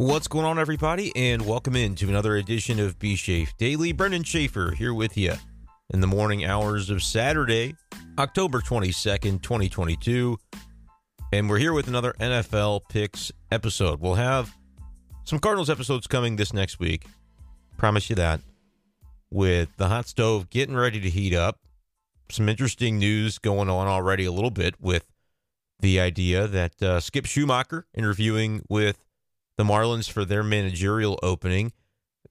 What's going on, everybody? And welcome in to another edition of B Shafe Daily. Brendan Schaefer here with you in the morning hours of Saturday, October 22nd, 2022. And we're here with another NFL Picks episode. We'll have some Cardinals episodes coming this next week. Promise you that. With the hot stove getting ready to heat up. Some interesting news going on already a little bit with the idea that uh, Skip Schumaker interviewing with the Marlins for their managerial opening.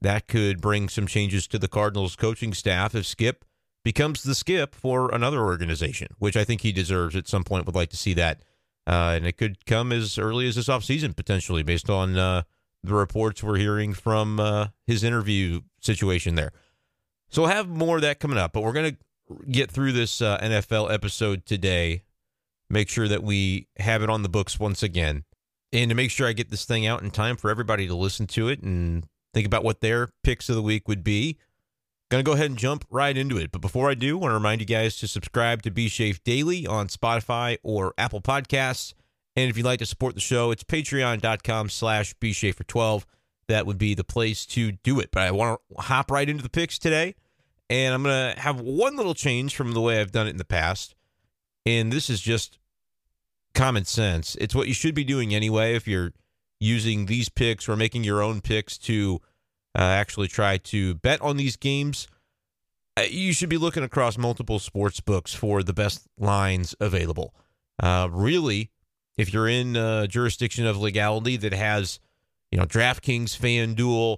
That could bring some changes to the Cardinals coaching staff if Skip becomes the skip for another organization, which I think he deserves at some point. Would like to see that. Uh, and it could come as early as this offseason, potentially, based on uh, the reports we're hearing from uh, his interview situation there. So we'll have more of that coming up, but we're going to get through this uh, NFL episode today. Make sure that we have it on the books once again and to make sure I get this thing out in time for everybody to listen to it and think about what their picks of the week would be. Going to go ahead and jump right into it. But before I do, I want to remind you guys to subscribe to Be Shafe Daily on Spotify or Apple Podcasts. And if you'd like to support the show, it's patreon.com slash for 12 That would be the place to do it. But I want to hop right into the picks today. And I'm going to have one little change from the way I've done it in the past. And this is just common sense. It's what you should be doing anyway if you're using these picks or making your own picks to uh, actually try to bet on these games. Uh, you should be looking across multiple sports books for the best lines available. Uh, really, if you're in a jurisdiction of legality that has, you know, DraftKings, FanDuel,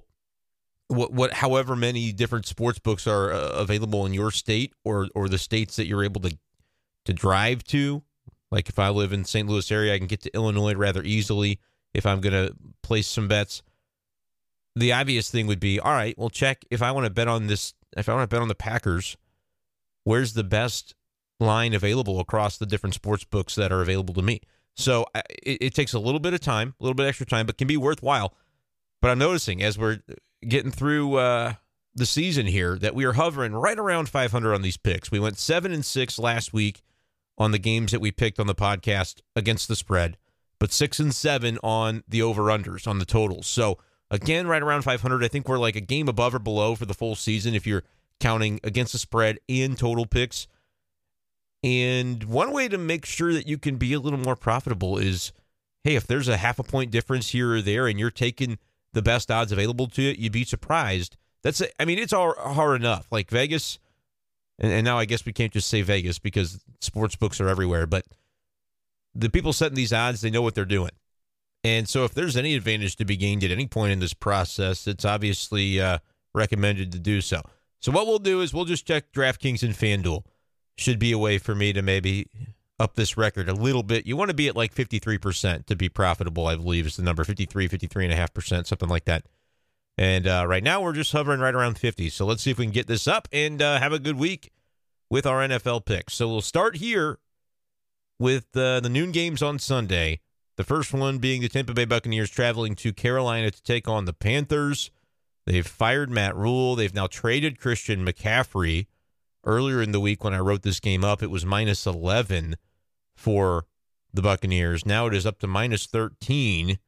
what, what, however many different sports books are uh, available in your state or or the states that you're able to to drive to, like if I live in St. Louis area, I can get to Illinois rather easily if I'm going to place some bets. The obvious thing would be, all right, well check if I want to bet on this if I want to bet on the Packers, where's the best line available across the different sports books that are available to me? So it, it takes a little bit of time, a little bit extra time, but can be worthwhile. But I'm noticing as we're getting through uh, the season here that we are hovering right around 500 on these picks. We went seven and six last week on the games that we picked on the podcast against the spread, but six and seven on the over unders on the totals. So again, right around 500. I think we're like a game above or below for the full season if you're counting against the spread and total picks. And one way to make sure that you can be a little more profitable is hey, if there's a half a point difference here or there and you're taking the best odds available to you, you'd be surprised. That's, I mean, it's all hard enough. Like Vegas, and, and now I guess we can't just say Vegas because sports books are everywhere, but the people setting these odds, they know what they're doing. And so if there's any advantage to be gained at any point in this process, it's obviously uh, recommended to do so. So what we'll do is we'll just check DraftKings and FanDuel. Should be a way for me to maybe up this record a little bit. You want to be at like 53% to be profitable, I believe is the number 53, 53.5%, something like that. And uh, right now we're just hovering right around 50. So let's see if we can get this up and uh, have a good week with our NFL picks. So we'll start here with uh, the noon games on Sunday. The first one being the Tampa Bay Buccaneers traveling to Carolina to take on the Panthers. They've fired Matt Rhule. They've now traded Christian McCaffrey. Earlier in the week, when I wrote this game up, it was minus 11 for the Buccaneers. Now it is up to minus 13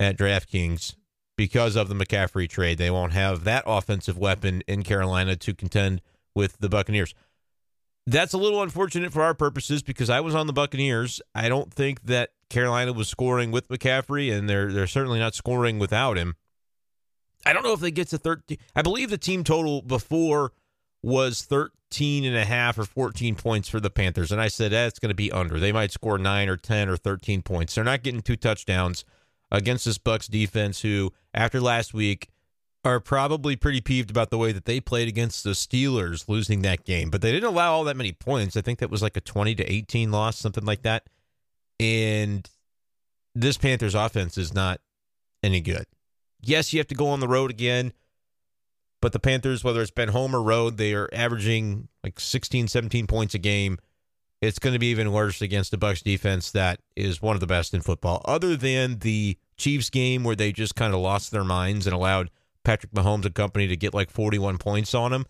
at DraftKings because of the McCaffrey trade. They won't have that offensive weapon in Carolina to contend with the Buccaneers. That's a little unfortunate for our purposes because I was on the Buccaneers. I don't think that Carolina was scoring with McCaffrey, and they're they're certainly not scoring without him. I don't know if they get to 13. I believe the team total before was 13 and a half or 14 points for the Panthers. And I said, that's eh, going to be under. They might score nine or 10 or 13 points. They're not getting two touchdowns against this Bucks defense, who after last week are probably pretty peeved about the way that they played against the Steelers, losing that game. But they didn't allow all that many points. I think that was like a twenty to eighteen loss, something like that. And this Panthers offense is not any good. Yes, you have to go on the road again. But the Panthers, whether it's been home or road, they are averaging like 16, 17 points a game it's going to be even worse against the Bucks defense that is one of the best in football. Other than the Chiefs game where they just kind of lost their minds and allowed Patrick Mahomes and company to get like 41 points on them.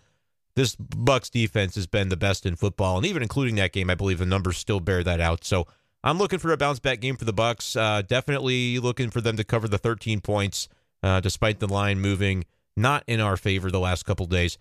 This Bucks defense has been the best in football, and even including that game, I believe the numbers still bear that out. So I'm looking for a bounce back game for the Bucks. Uh, definitely looking for them to cover the 13 points, uh, despite the line moving not in our favor the last couple days.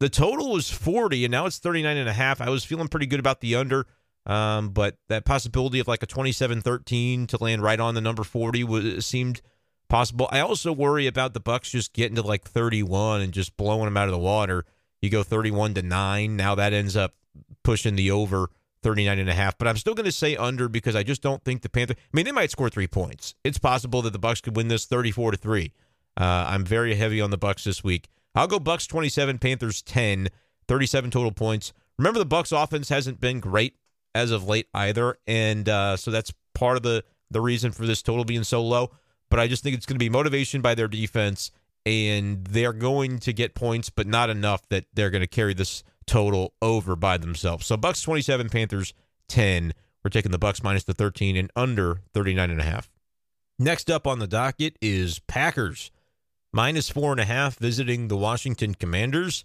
The total was 40, and now it's 39 and a half. I was feeling pretty good about the under, um, but that possibility of like a 27-13 to land right on the number 40 was seemed possible. I also worry about the Bucks just getting to like 31 and just blowing them out of the water. You go 31 to 9. Now that ends up pushing the over 39 and a half, but I'm still going to say under because I just don't think the Panthers I mean, they might score 3 points. It's possible that the Bucks could win this 34 to 3. Uh, I'm very heavy on the Bucks this week. I'll go Bucks 27, Panthers 10, 37 total points. Remember the Bucks offense hasn't been great as of late either, and uh, so that's part of the the reason for this total being so low. But I just think it's going to be motivation by their defense, and they're going to get points, but not enough that they're going to carry this total over by themselves. So Bucks 27, Panthers 10. We're taking the Bucks minus the 13 and under 39 and a half. Next up on the docket is Packers minus four and a half visiting the Washington Commanders.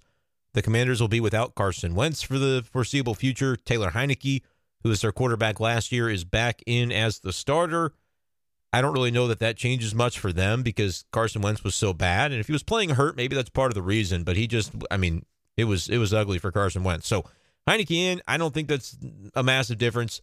The Commanders will be without Carson Wentz for the foreseeable future. Taylor Heinicke, who was their quarterback last year, is back in as the starter. I don't really know that that changes much for them because Carson Wentz was so bad, and if he was playing hurt, maybe that's part of the reason. But he just, I mean, it was it was ugly for Carson Wentz. So Heinicke in, I don't think that's a massive difference.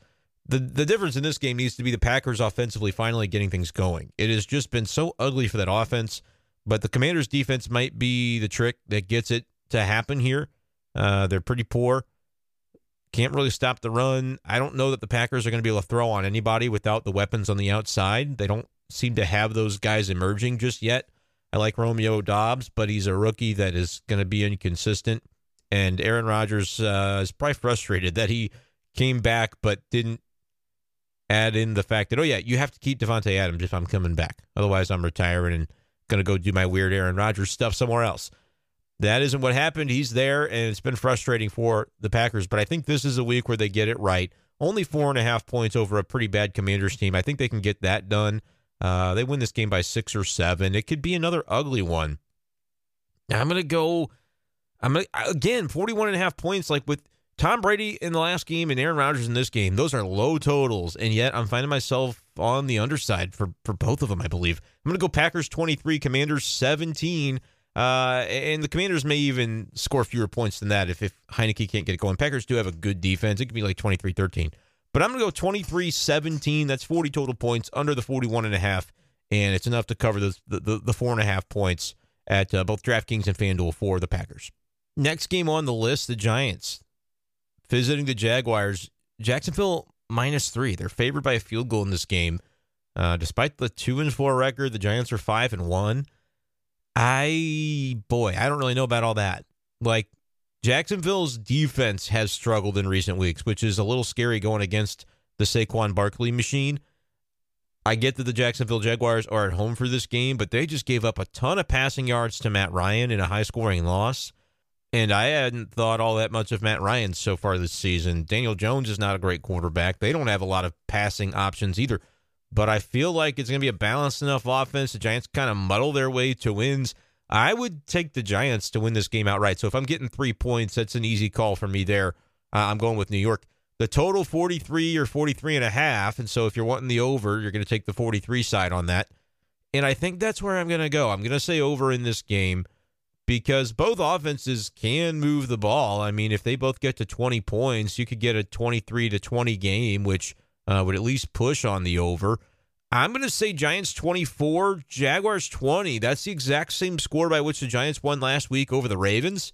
The the difference in this game needs to be the Packers offensively finally getting things going. It has just been so ugly for that offense, but the Commanders defense might be the trick that gets it to happen here. Uh, they're pretty poor. Can't really stop the run. I don't know that the Packers are going to be able to throw on anybody without the weapons on the outside. They don't seem to have those guys emerging just yet. I like Romeo Doubs, but he's a rookie that is going to be inconsistent. And Aaron Rodgers uh, is probably frustrated that he came back but didn't add in the fact that, oh, yeah, you have to keep Davante Adams if I'm coming back. Otherwise, I'm retiring and going to go do my weird Aaron Rodgers stuff somewhere else. That isn't what happened. He's there, and it's been frustrating for the Packers. But I think this is a week where they get it right. Only four and a half points over a pretty bad Commanders team. I think they can get that done. Uh, they win this game by six or seven. It could be another ugly one. I'm to go. I'm gonna, again 41 and a half points. Like with Tom Brady in the last game and Aaron Rodgers in this game, those are low totals, and yet I'm finding myself on the underside for for both of them. I believe I'm going to go Packers 23, Commanders 17. Uh, and the Commanders may even score fewer points than that if, if Heinicke can't get it going. Packers do have a good defense. It could be like 23 13. But I'm going to go 23 17. That's 40 total points under the 41 and a half. And it's enough to cover the, the, the four and a half points at uh, both DraftKings and FanDuel for the Packers. Next game on the list, the Giants visiting the Jaguars. Jacksonville minus three. They're favored by a field goal in this game. Uh, despite the two and four record, the Giants are five and one. I boy, I don't really know about all that. Like Jacksonville's defense has struggled in recent weeks, which is a little scary going against the Saquon Barkley machine. I get that the Jacksonville Jaguars are at home for this game, but they just gave up a ton of passing yards to Matt Ryan in a high scoring loss. And I hadn't thought all that much of Matt Ryan so far this season. Daniel Jones is not a great quarterback. They don't have a lot of passing options either. But I feel like it's going to be a balanced enough offense. The Giants kind of muddle their way to wins. I would take the Giants to win this game outright. So if I'm getting three points, that's an easy call for me there. Uh, I'm going with New York. The total 43 or 43 and a half. And so if you're wanting the over, you're going to take the 43 side on that. And I think that's where I'm going to go. I'm going to say over in this game because both offenses can move the ball. I mean, if they both get to 20 points, you could get a 23 to 20 game, which uh, would at least push on the over. I'm going to say Giants 24, Jaguars 20. That's the exact same score by which the Giants won last week over the Ravens.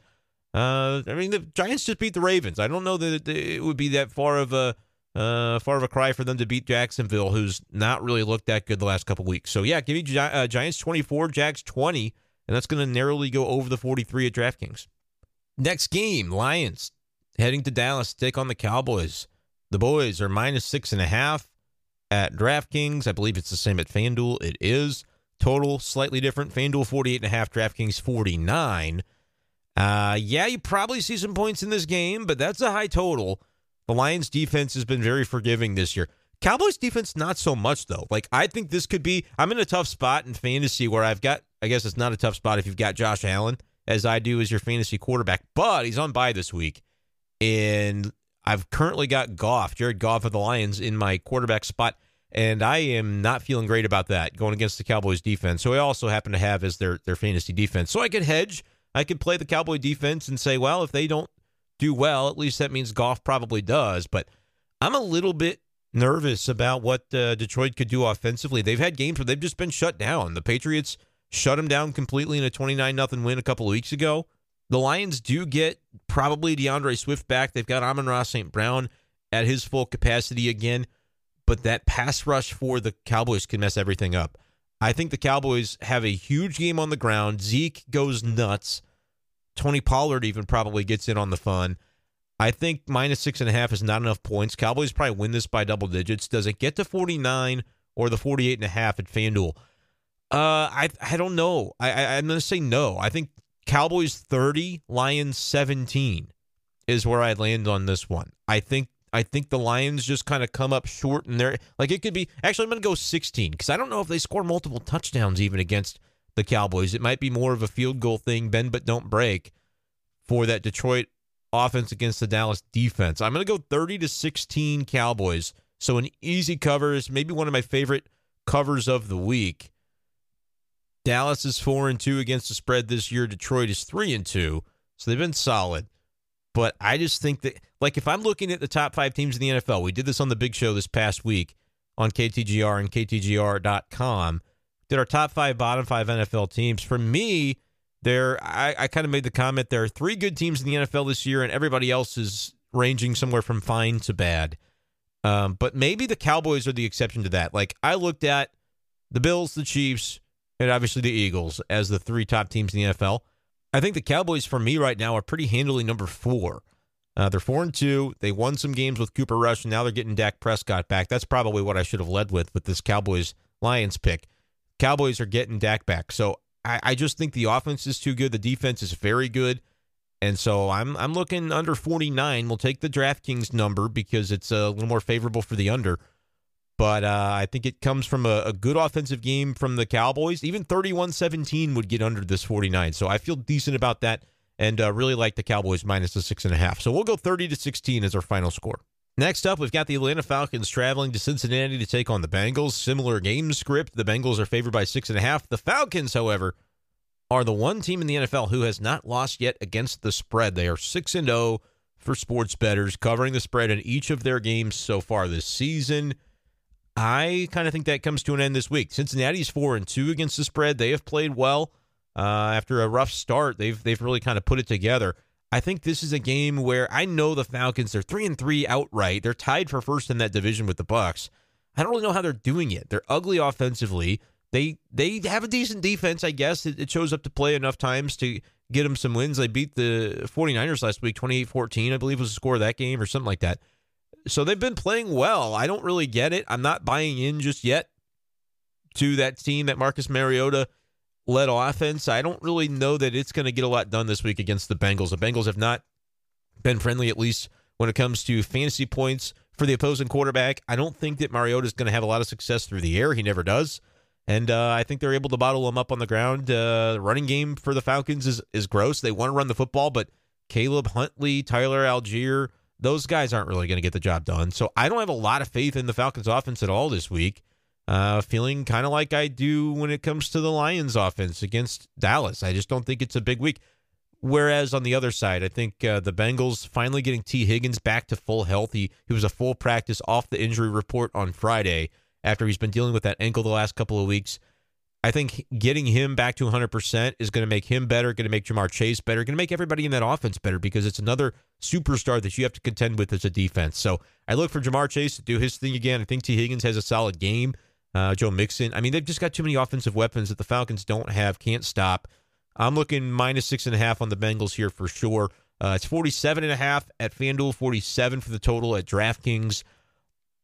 Uh, I mean, the Giants just beat the Ravens. I don't know that it would be that far of a uh, far of a cry for them to beat Jacksonville, who's not really looked that good the last couple weeks. So yeah, give me Gi- uh, Giants 24, Jags 20, and that's going to narrowly go over the 43 at DraftKings. Next game, Lions heading to Dallas to take on the Cowboys. The boys are minus six and a half at DraftKings. I believe it's the same at FanDuel. It is. Total slightly different. FanDuel 48 and a half, DraftKings 49. Uh, yeah, you probably see some points in this game, but that's a high total. The Lions defense has been very forgiving this year. Cowboys defense, not so much though. Like I think this could be. I'm in a tough spot in fantasy where I've got. I guess it's not a tough spot if you've got Josh Allen as I do as your fantasy quarterback, but he's on bye this week, and I've currently got Goff, Jared Goff of the Lions, in my quarterback spot, and I am not feeling great about that going against the Cowboys defense. So I also happen to have as their their fantasy defense. So I could hedge. I could play the Cowboy defense and say, well, if they don't do well, at least that means Goff probably does. But I'm a little bit nervous about what uh, Detroit could do offensively. They've had games where they've just been shut down. The Patriots shut them down completely in a 29 nothing win a couple of weeks ago. The Lions do get probably D'Andre Swift back. They've got Amon-Ra St. Brown at his full capacity again, but that pass rush for the Cowboys can mess everything up. I think the Cowboys have a huge game on the ground. Zeke goes nuts. Tony Pollard even probably gets in on the fun. I think minus six and a half is not enough points. Cowboys probably win this by double digits. Does it get to 49 or the 48 and a half at FanDuel? Uh, I I don't know. I, I am to say no. I think Cowboys 30, Lions 17 is where I land on this one. I think I think the Lions just kind of come up short and they're like it could be actually I'm to go 16 cuz I don't know if they score multiple touchdowns even against the Cowboys. It might be more of a field goal thing, bend but don't break for that Detroit offense against the Dallas defense. I'm going to go 30 to 16 Cowboys. So an easy cover is maybe one of my favorite covers of the week. Dallas is 4 and 2 against the spread this year. Detroit is 3 and 2. So they've been solid. But I just think that like if I'm looking at the top 5 teams in the NFL, we did this on the big show this past week on KTGR and KTGR.com. Did our top 5 bottom 5 NFL teams. For me, there, I, I kind of made the comment there are three good teams in the NFL this year, and everybody else is ranging somewhere from fine to bad. Um, but maybe the Cowboys are the exception to that. Like I looked at the Bills, the Chiefs, and obviously the Eagles as the three top teams in the NFL. I think the Cowboys, for me right now, are pretty handily number four. Uh, they're four and two. They won some games with Cooper Rush, and now they're getting Dak Prescott back. That's probably what I should have led with with this Cowboys Lions pick. Cowboys are getting Dak back, so I, I just think the offense is too good. The defense is very good. And so I'm I'm looking under 49. We'll take the DraftKings number because it's a little more favorable for the under. But uh, I think it comes from a, a, good offensive game from the Cowboys. Even 31 17 would get under this 49. So I feel decent about that and uh, really like the Cowboys minus the six and a half. So we'll go 30 to 16 as our final score. Next up, we've got the Atlanta Falcons traveling to Cincinnati to take on the Bengals. Similar game script. The Bengals are favored by six and a half. The Falcons, however, are the one team in the NFL who has not lost yet against the spread. They are 6 and 0 for sports bettors, covering the spread in each of their games so far this season. I kind of think that comes to an end this week. Cincinnati's 4 and 2 against the spread. They have played well. Uh, after a rough start, they've they've really kind of put it together. I think this is a game where I know the Falcons are three and three outright. They're tied for first in that division with the Bucks. I don't really know how they're doing it. They're ugly offensively. They they have a decent defense, I guess. It, it shows up to play enough times to get them some wins. They beat the 49ers last week, 28-14, I believe was the score of that game or something like that. So they've been playing well. I don't really get it. I'm not buying in just yet to that team that Marcus Mariota led offense. I don't really know that it's going to get a lot done this week against the Bengals. The Bengals have not been friendly, at least when it comes to fantasy points for the opposing quarterback. I don't think that Mariota is going to have a lot of success through the air. He never does. And uh, I think they're able to bottle them up on the ground. Uh, the running game for the Falcons is, is gross. They want to run the football, but Caleb Huntley, Tyler Allgeier, those guys aren't really going to get the job done. So I don't have a lot of faith in the Falcons offense at all this week. Uh, feeling kind of like I do when it comes to the Lions offense against Dallas. I just don't think it's a big week. Whereas on the other side, I think uh, the Bengals finally getting Tee Higgins back to full health. He, he was a full practice off the injury report on Friday after he's been dealing with that ankle the last couple of weeks. I think getting him back to 100% is going to make him better, going to make Ja'Marr Chase better, going to make everybody in that offense better because it's another superstar that you have to contend with as a defense. So I look for Ja'Marr Chase to do his thing again. I think Tee Higgins has a solid game. Uh, Joe Mixon. I mean, they've just got too many offensive weapons that the Falcons don't have, can't stop. I'm looking minus six and a half on the Bengals here for sure. Uh, it's 47 and a half at FanDuel, 47 for the total at DraftKings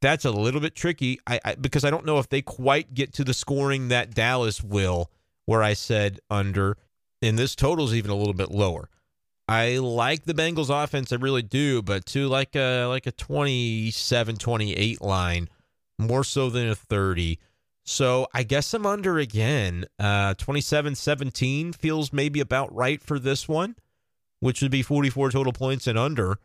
that's a little bit tricky I, I, because I don't know if they quite get to the scoring that Dallas will, where I said under, and this total is even a little bit lower. I like the Bengals offense, I really do, but to like a like a 27 28 line, more so than a 30. So I guess I'm under again. Uh 27 17 feels maybe about right for this one, which would be 44 total points and under.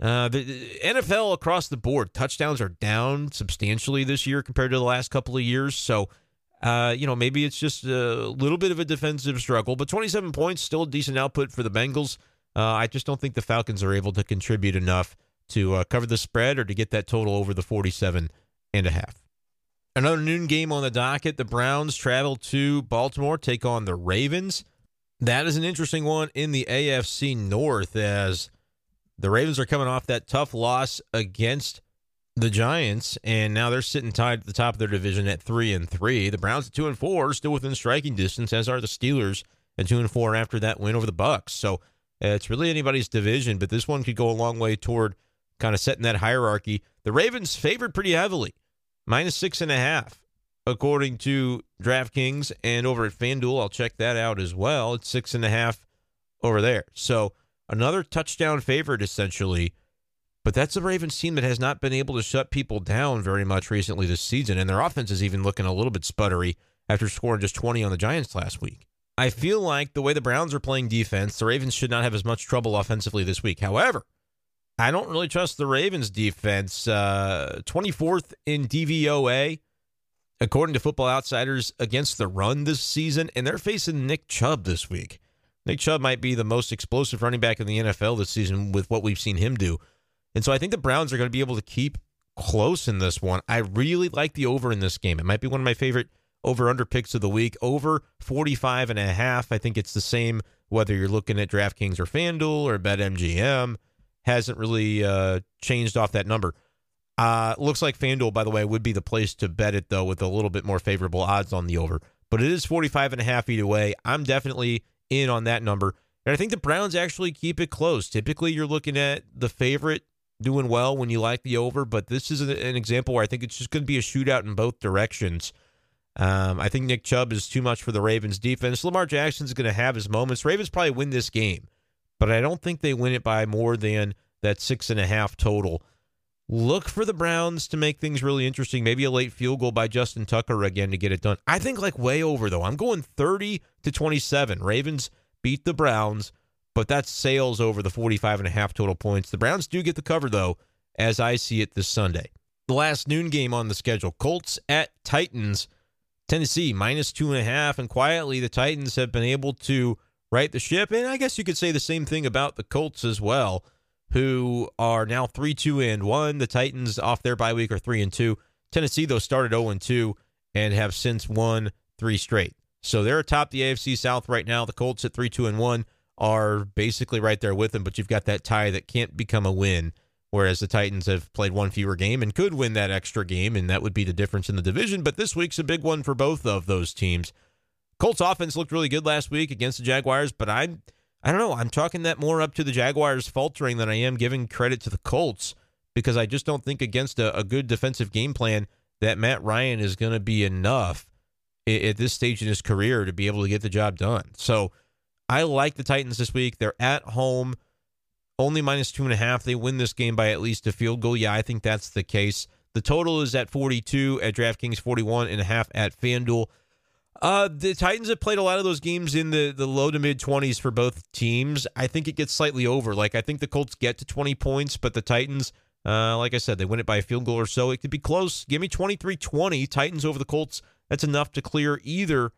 Uh, the, NFL across the board, touchdowns are down substantially this year compared to the last couple of years. So, uh, you know, maybe it's just a little bit of a defensive struggle, but 27 points, still a decent output for the Bengals. Uh, I just don't think the Falcons are able to contribute enough to uh, cover the spread or to get that total over the 47 and a half. Another noon game on the docket. The Browns travel to Baltimore, take on the Ravens. That is an interesting one in the AFC North as the Ravens are coming off that tough loss against the Giants, and now they're sitting tied at the top of their division at three and three. The Browns at two and four, still within striking distance, as are the Steelers at two and four after that win over the Bucks. So uh, it's really anybody's division, but this one could go a long way toward kind of setting that hierarchy. The Ravens favored pretty heavily, minus six and a half, according to DraftKings and over at FanDuel. I'll check that out as well. It's six and a half over there. So another touchdown favorite essentially. But that's a Ravens team that has not been able to shut people down very much recently this season, and their offense is even looking a little bit sputtery after scoring just 20 on the Giants last week. I feel like the way the Browns are playing defense, the Ravens should not have as much trouble offensively this week. However, I don't really trust the Ravens defense. Uh, 24th in DVOA, according to Football Outsiders, against the run this season, and they're facing Nick Chubb this week. Nick Chubb might be the most explosive running back in the NFL this season with what we've seen him do. And so I think the Browns are going to be able to keep close in this one. I really like the over in this game. It might be one of my favorite over under picks of the week. Over 45 and a half. I think it's the same whether you're looking at DraftKings or FanDuel or BetMGM. Hasn't really uh, changed off that number. Uh, looks like FanDuel, by the way, would be the place to bet it, though, with a little bit more favorable odds on the over. But it is 45 and a half either way. I'm definitely in on that number. And I think the Browns actually keep it close. Typically, you're looking at the favorite doing well when you like the over, but this is an example where I think it's just going to be a shootout in both directions. Um, I think Nick Chubb is too much for the Ravens defense. Lamar Jackson's going to have his moments. Ravens probably win this game, but I don't think they win it by more than that six and a half total. Look for the Browns to make things really interesting. Maybe a late field goal by Justin Tucker again to get it done. I think like way over though. I'm going 30 to 27. Ravens beat the Browns, but that's sails over the 45 and a half total points. The Browns do get the cover though, as I see it this Sunday. The last noon game on the schedule Colts at Titans. Tennessee minus two and a half. And quietly, the Titans have been able to right the ship. And I guess you could say the same thing about the Colts as well who are now 3 2 and 1. The Titans off their bye week are 3 and 2. Tennessee, though, started 0 and 2 and have since won three straight. So they're atop the AFC South right now. The Colts at 3 2 and 1 are basically right there with them, but you've got that tie that can't become a win. Whereas the Titans have played one fewer game and could win that extra game, and that would be the difference in the division. But this week's a big one for both of those teams. Colts offense looked really good last week against the Jaguars, but I'm I don't know. I'm talking that more up to the Jaguars faltering than I am giving credit to the Colts because I just don't think against a, a good defensive game plan that Matt Ryan is going to be enough at this stage in his career to be able to get the job done. So I like the Titans this week. They're at home, only minus two and a half. They win this game by at least a field goal. Yeah, I think that's the case. The total is at 42 at DraftKings, 41 and a half at FanDuel. Uh, the Titans have played a lot of those games in the, the low to mid 20s for both teams. I think it gets slightly over. Like, I think the Colts get to 20 points, but the Titans, uh, like I said, they win it by a field goal or so. It could be close. Give me 23 20. Titans over the Colts. That's enough to clear either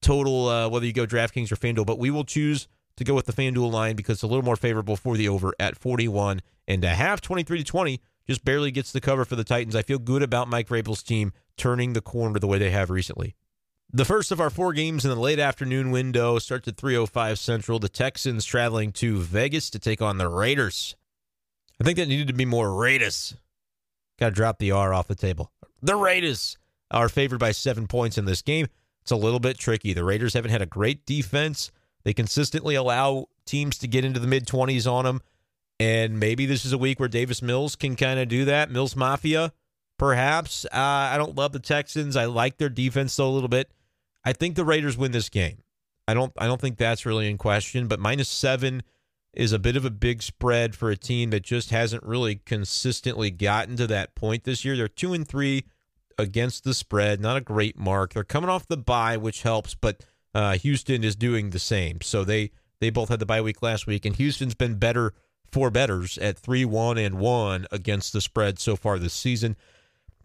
total, uh, whether you go DraftKings or FanDuel. But we will choose to go with the FanDuel line because it's a little more favorable for the over at 41 and a half. 23 to 20 just barely gets the cover for the Titans. I feel good about Mike Vrabel's team turning the corner the way they have recently. The first of our four games in the late afternoon window starts at 3:05 Central. The Texans traveling to Vegas to take on the Raiders. I think that needed to be more Raiders. Got to drop the R off the table. The Raiders are favored by seven points in this game. It's a little bit tricky. The Raiders haven't had a great defense. They consistently allow teams to get into the mid 20s on them. And maybe this is a week where Davis Mills can kind of do that. Mills Mafia, perhaps. Uh, I don't love the Texans. I like their defense though a little bit. I think the Raiders win this game. I don't I don't think that's really in question, but minus 7 is a bit of a big spread for a team that just hasn't really consistently gotten to that point this year. They're 2 and 3 against the spread, not a great mark. They're coming off the bye, which helps, but uh, Houston is doing the same. So they they both had the bye week last week and Houston's been better for bettors at 3 1 and 1 against the spread so far this season.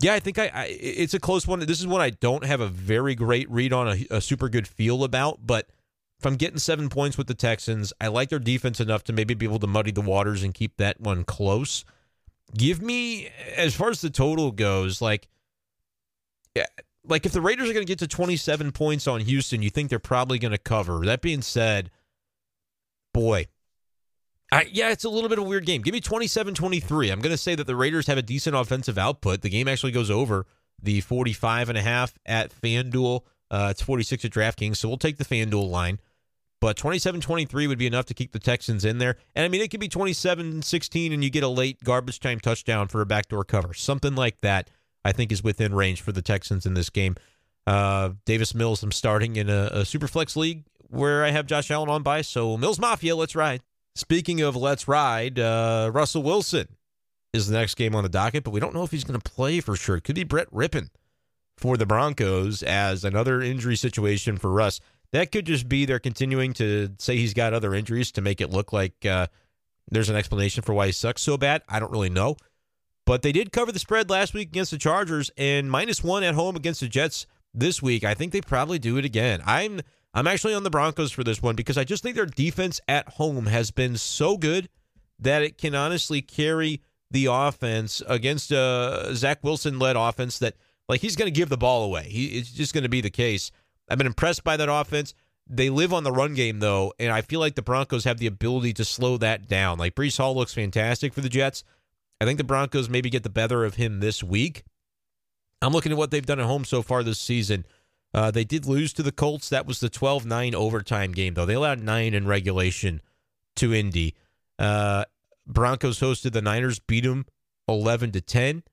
Yeah, I think I, I, it's a close one. This is one I don't have a very great read on, a, a, super good feel about. But if I'm getting seven points with the Texans, I like their defense enough to maybe be able to muddy the waters and keep that one close. Give me, as far as the total goes, like, yeah, like if the Raiders are going to get to 27 points on Houston, you think they're probably going to cover. That being said, boy, I, yeah, it's a little bit of a weird game. Give me 27 23. I'm going to say that the Raiders have a decent offensive output. The game actually goes over the 45 and a half at FanDuel. Uh, it's 46 at DraftKings, so we'll take the FanDuel line. But 27 23 would be enough to keep the Texans in there. And I mean, it could be 27 16 and you get a late garbage time touchdown for a backdoor cover. Something like that, I think, is within range for the Texans in this game. Uh, Davis Mills, I'm starting in a, a super flex league where I have Josh Allen on by. So, Mills Mafia, let's ride. Speaking of let's ride, uh, Russell Wilson is the next game on the docket, but we don't know if he's going to play for sure. It could be Brett Rypien for the Broncos as another injury situation for Russ. That could just be they're continuing to say he's got other injuries to make it look like uh, there's an explanation for why he sucks so bad. I don't really know. But they did cover the spread last week against the Chargers and minus one at home against the Jets this week. I think they probably do it again. I'm I'm actually on the Broncos for this one because I just think their defense at home has been so good that it can honestly carry the offense against a Zach Wilson led offense that like he's going to give the ball away. He, it's just going to be the case. I've been impressed by that offense. They live on the run game though, and I feel like the Broncos have the ability to slow that down. Like Breece Hall looks fantastic for the Jets. I think the Broncos maybe get the better of him this week. I'm looking at what they've done at home so far this season. Uh, they did lose to the Colts. That was the 12 9 overtime game, though. They allowed nine in regulation to Indy. Uh, Broncos hosted the Niners, beat them 11 to 10,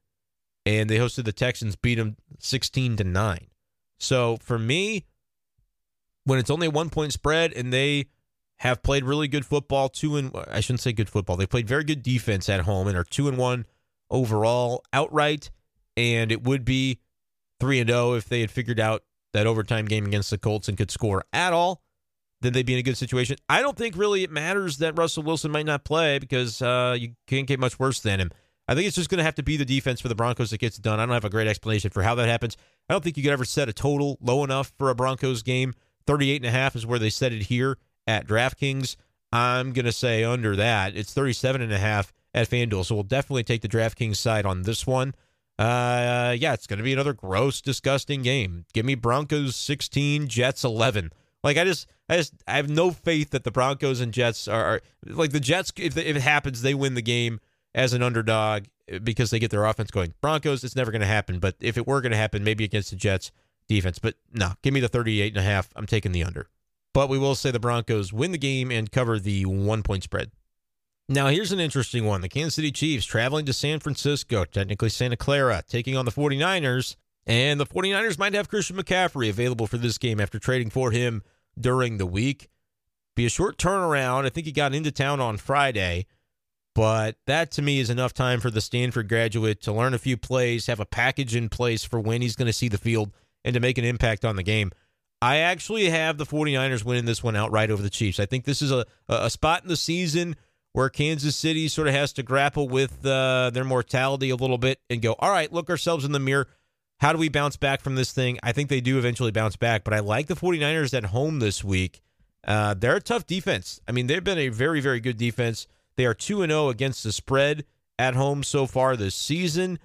and they hosted the Texans, beat them 16 to 9. So for me, when it's only a one point spread and they have played really good football, two and I shouldn't say good football, they played very good defense at home and are two and one overall outright, and it would be three and zero oh if they had figured out that overtime game against the Colts and could score at all, then they'd be in a good situation. I don't think really it matters that Russell Wilson might not play because uh, you can't get much worse than him. I think it's just going to have to be the defense for the Broncos that gets it done. I don't have a great explanation for how that happens. I don't think you could ever set a total low enough for a Broncos game. 38 and a half is where they set it here at DraftKings. I'm going to say under that. It's 37 and a half at FanDuel. So we'll definitely take the DraftKings side on this one. Uh, yeah, it's going to be another gross, disgusting game. Give me Broncos 16, Jets 11. Like I just, I just, I have no faith that the Broncos and Jets are, are like the Jets. If, if it happens, they win the game as an underdog because they get their offense going. Broncos, it's never going to happen. But if it were going to happen, maybe against the Jets defense. But no, give me the 38 and a half. I'm taking the under. But we will say the Broncos win the game and cover the one point spread. Now, here's an interesting one. The Kansas City Chiefs traveling to San Francisco, technically Santa Clara, taking on the 49ers. And the 49ers might have Christian McCaffrey available for this game after trading for him during the week. Be a short turnaround. I think he got into town on Friday, but that to me is enough time for the Stanford graduate to learn a few plays, have a package in place for when he's going to see the field, and to make an impact on the game. I actually have the 49ers winning this one outright over the Chiefs. I think this is a, a spot in the season where Kansas City sort of has to grapple with uh, their mortality a little bit and go, all right, look ourselves in the mirror. How do we bounce back from this thing? I think they do eventually bounce back, but I like the 49ers at home this week. Uh, they're a tough defense. I mean, they've been a very, very good defense. They are 2 0 against the spread at home so far this season.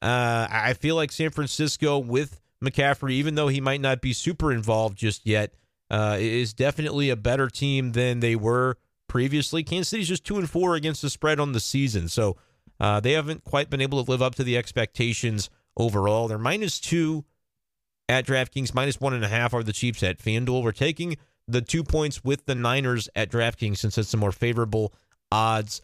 Uh, I feel like San Francisco with McCaffrey, even though he might not be super involved just yet, uh, is definitely a better team than they were previously. Kansas City's just two and four against the spread on the season, so uh, they haven't quite been able to live up to the expectations overall. They're minus two at DraftKings, minus one and a half are the Chiefs at FanDuel. We're taking the two points with the Niners at DraftKings since it's a more favorable odds.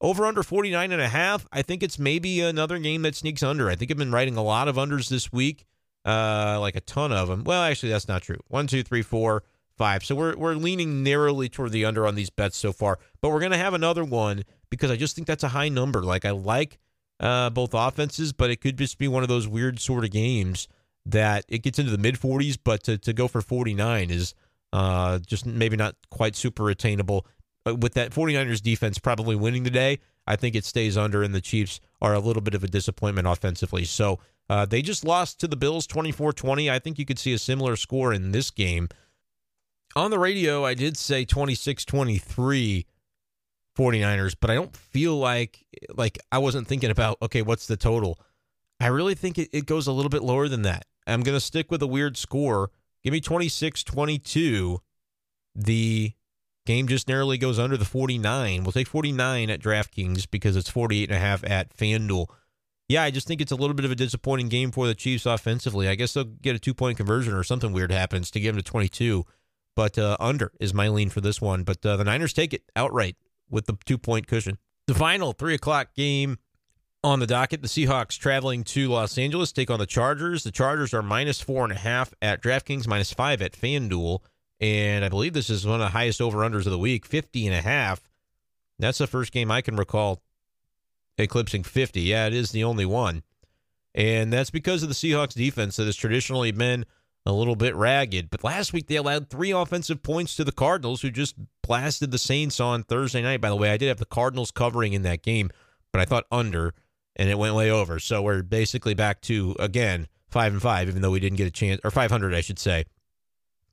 Over under 49 and a half, I think it's maybe another game that sneaks under. I think I've been writing a lot of unders this week, uh, like a ton of them. Well, actually, that's not true. One, two, three, four, five. So we're we're leaning narrowly toward the under on these bets so far. But we're gonna have another one because I just think that's a high number. Like I like uh, both offenses, but it could just be one of those weird sort of games that it gets into the mid 40s, but to, to go for 49 is uh, just maybe not quite super attainable. uh, with that 49ers defense probably winning today, I think it stays under, and the Chiefs are a little bit of a disappointment offensively. So uh, they just lost to the Bills 24 20. I think you could see a similar score in this game. On the radio, I did say 26 23 49ers, but I don't feel like like I wasn't thinking about okay, what's the total? I really think it, it goes a little bit lower than that. I'm going to stick with a weird score. Give me 26 22. The game just narrowly goes under the 49. We'll take 49 at DraftKings because it's 48 and a half at FanDuel. Yeah, I just think it's a little bit of a disappointing game for the Chiefs offensively. I guess they'll get a two point conversion or something weird happens to get them to 22. But uh, under is my lean for this one. But uh, the Niners take it outright with the two point cushion. The final three o'clock game on the docket, the Seahawks traveling to Los Angeles take on the Chargers. The Chargers are minus four and a half at DraftKings, minus five at FanDuel. And I believe this is one of the highest over unders of the week, 50 and a half. That's the first game I can recall eclipsing 50. Yeah, it is the only one. And that's because of the Seahawks defense that has traditionally been a little bit ragged. But last week they allowed three offensive points to the Cardinals, who just blasted the Saints on Thursday night. By the way, I did have the Cardinals covering in that game, but I thought under, and it went way over. So we're basically back to again five and five, even though we didn't get a chance, or five hundred, I should say,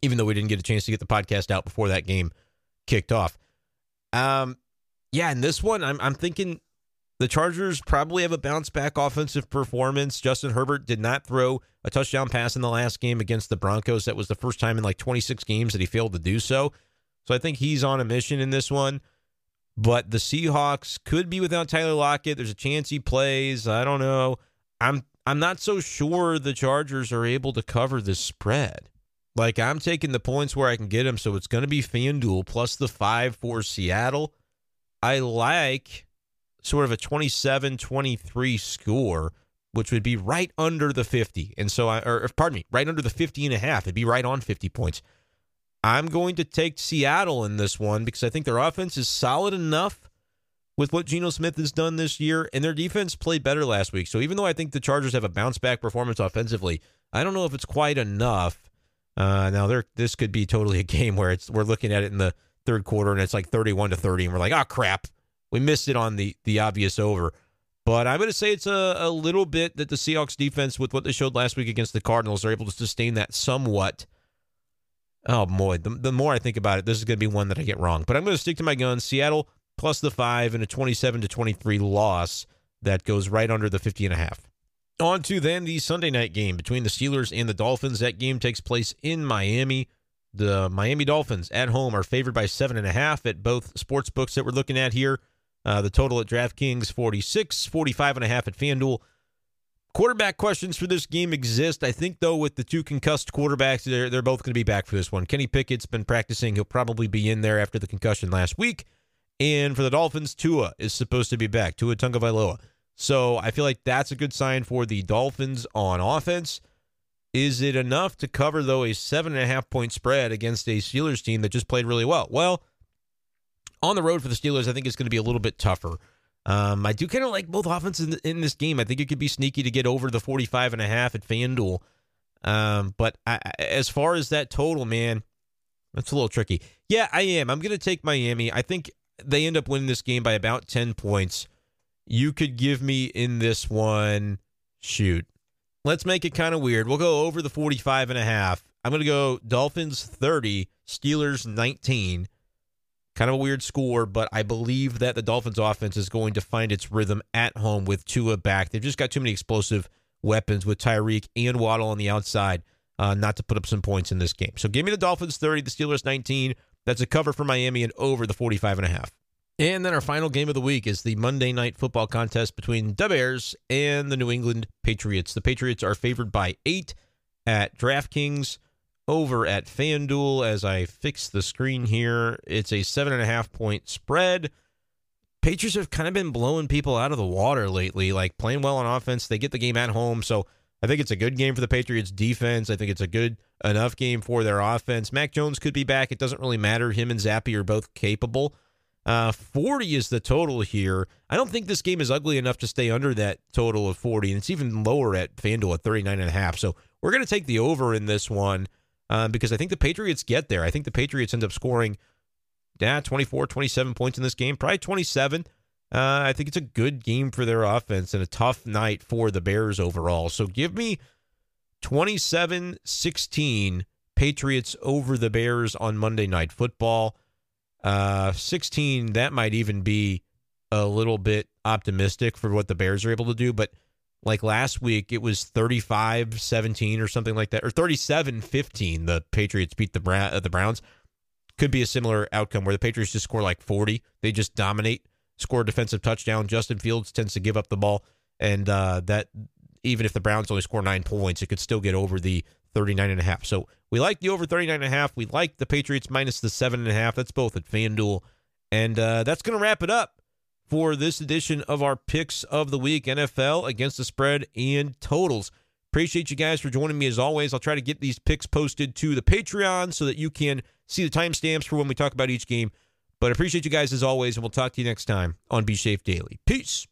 even though we didn't get a chance to get the podcast out before that game kicked off. Um, yeah, and this one, I'm I'm thinking the Chargers probably have a bounce back offensive performance. Justin Herbert did not throw a touchdown pass in the last game against the Broncos. That was the first time in like 26 games that he failed to do so. So I think he's on a mission in this one. But the Seahawks could be without Tyler Lockett. There's a chance he plays. I don't know. I'm I'm not so sure the Chargers are able to cover this spread. Like I'm taking the points where I can get them, so it's going to be FanDuel plus the five for Seattle. I like sort of a 27 23 score, which would be right under the 50. And so, I, or pardon me, right under the 50 and a half. It'd be right on 50 points. I'm going to take Seattle in this one because I think their offense is solid enough with what Geno Smith has done this year, and their defense played better last week. So even though I think the Chargers have a bounce back performance offensively, I don't know if it's quite enough. Uh, now, there this could be totally a game where it's we're looking at it in the third quarter and it's like 31 to 30, and we're like, oh crap, we missed it on the the obvious over. But I'm going to say it's a, a little bit that the Seahawks defense, with what they showed last week against the Cardinals, are able to sustain that somewhat. Oh boy, the, the more I think about it, this is going to be one that I get wrong. But I'm going to stick to my guns. Seattle plus the five and a 27 to 23 loss that goes right under the 50 and a half. On to then the Sunday night game between the Steelers and the Dolphins. That game takes place in Miami. The Miami Dolphins at home are favored by seven and a half at both sports books that we're looking at here. Uh, the total at DraftKings 46, 45 and a half at FanDuel. Quarterback questions for this game exist. I think though with the two concussed quarterbacks, they're they're both going to be back for this one. Kenny Pickett's been practicing; he'll probably be in there after the concussion last week. And for the Dolphins, Tua is supposed to be back. Tua Tagovailoa. So I feel like that's a good sign for the Dolphins on offense. Is it enough to cover though a seven and a half point spread against a Steelers team that just played really well? Well, on the road for the Steelers, I think it's going to be a little bit tougher. Um, I do kind of like both offenses in, in, this game. I think it could be sneaky to get over the 45 and a half at FanDuel. Um, but I, as far as that total, man, that's a little tricky. Yeah, I am. I'm going to take Miami. I think they end up winning this game by about 10 points. You could give me in this one, shoot. Let's make it kind of weird. We'll go over the 45 and a half. I'm going to go Dolphins 30, Steelers 19. Kind of a weird score, but I believe that the Dolphins offense is going to find its rhythm at home with Tua back. They've just got too many explosive weapons with Tyreek and Waddle on the outside uh, not to put up some points in this game. So give me the Dolphins 30, the Steelers 19. That's a cover for Miami and over the 45 and a half. And then our final game of the week is the Monday night football contest between the Bears and the New England Patriots. The Patriots are favored by eight at DraftKings over at FanDuel as I fix the screen here. It's a seven and a half point spread. Patriots have kind of been blowing people out of the water lately, like playing well on offense. They get the game at home. So I think it's a good game for the Patriots defense. I think it's a good enough game for their offense. Mac Jones could be back. It doesn't really matter. Him and Zappe are both capable. Uh, 40 is the total here. I don't think this game is ugly enough to stay under that total of 40, and it's even lower at FanDuel at 39 and a half. So we're going to take the over in this one um, because I think the Patriots get there. I think the Patriots end up scoring yeah, 24, 27 points in this game, probably 27. Uh, I think it's a good game for their offense and a tough night for the Bears overall. So give me 27 16 Patriots over the Bears on Monday Night Football. Uh, 16, that might even be a little bit optimistic for what the Bears are able to do. But like last week, it was 35 17 or something like that, or 37 15. The Patriots beat the, Bra- uh, the Browns. Could be a similar outcome where the Patriots just score like 40. They just dominate, score a defensive touchdown. Justin Fields tends to give up the ball. And uh, that, even if the Browns only score nine points, it could still get over the 39 and a half. So we like the over 39 and a half. We like the Patriots minus the seven and a half. That's both at FanDuel. And uh, that's going to wrap it up for this edition of our picks of the week NFL against the spread and totals. Appreciate you guys for joining me as always. I'll try to get these picks posted to the Patreon so that you can see the timestamps for when we talk about each game. But appreciate you guys as always, and we'll talk to you next time on Be Safe Daily. Peace.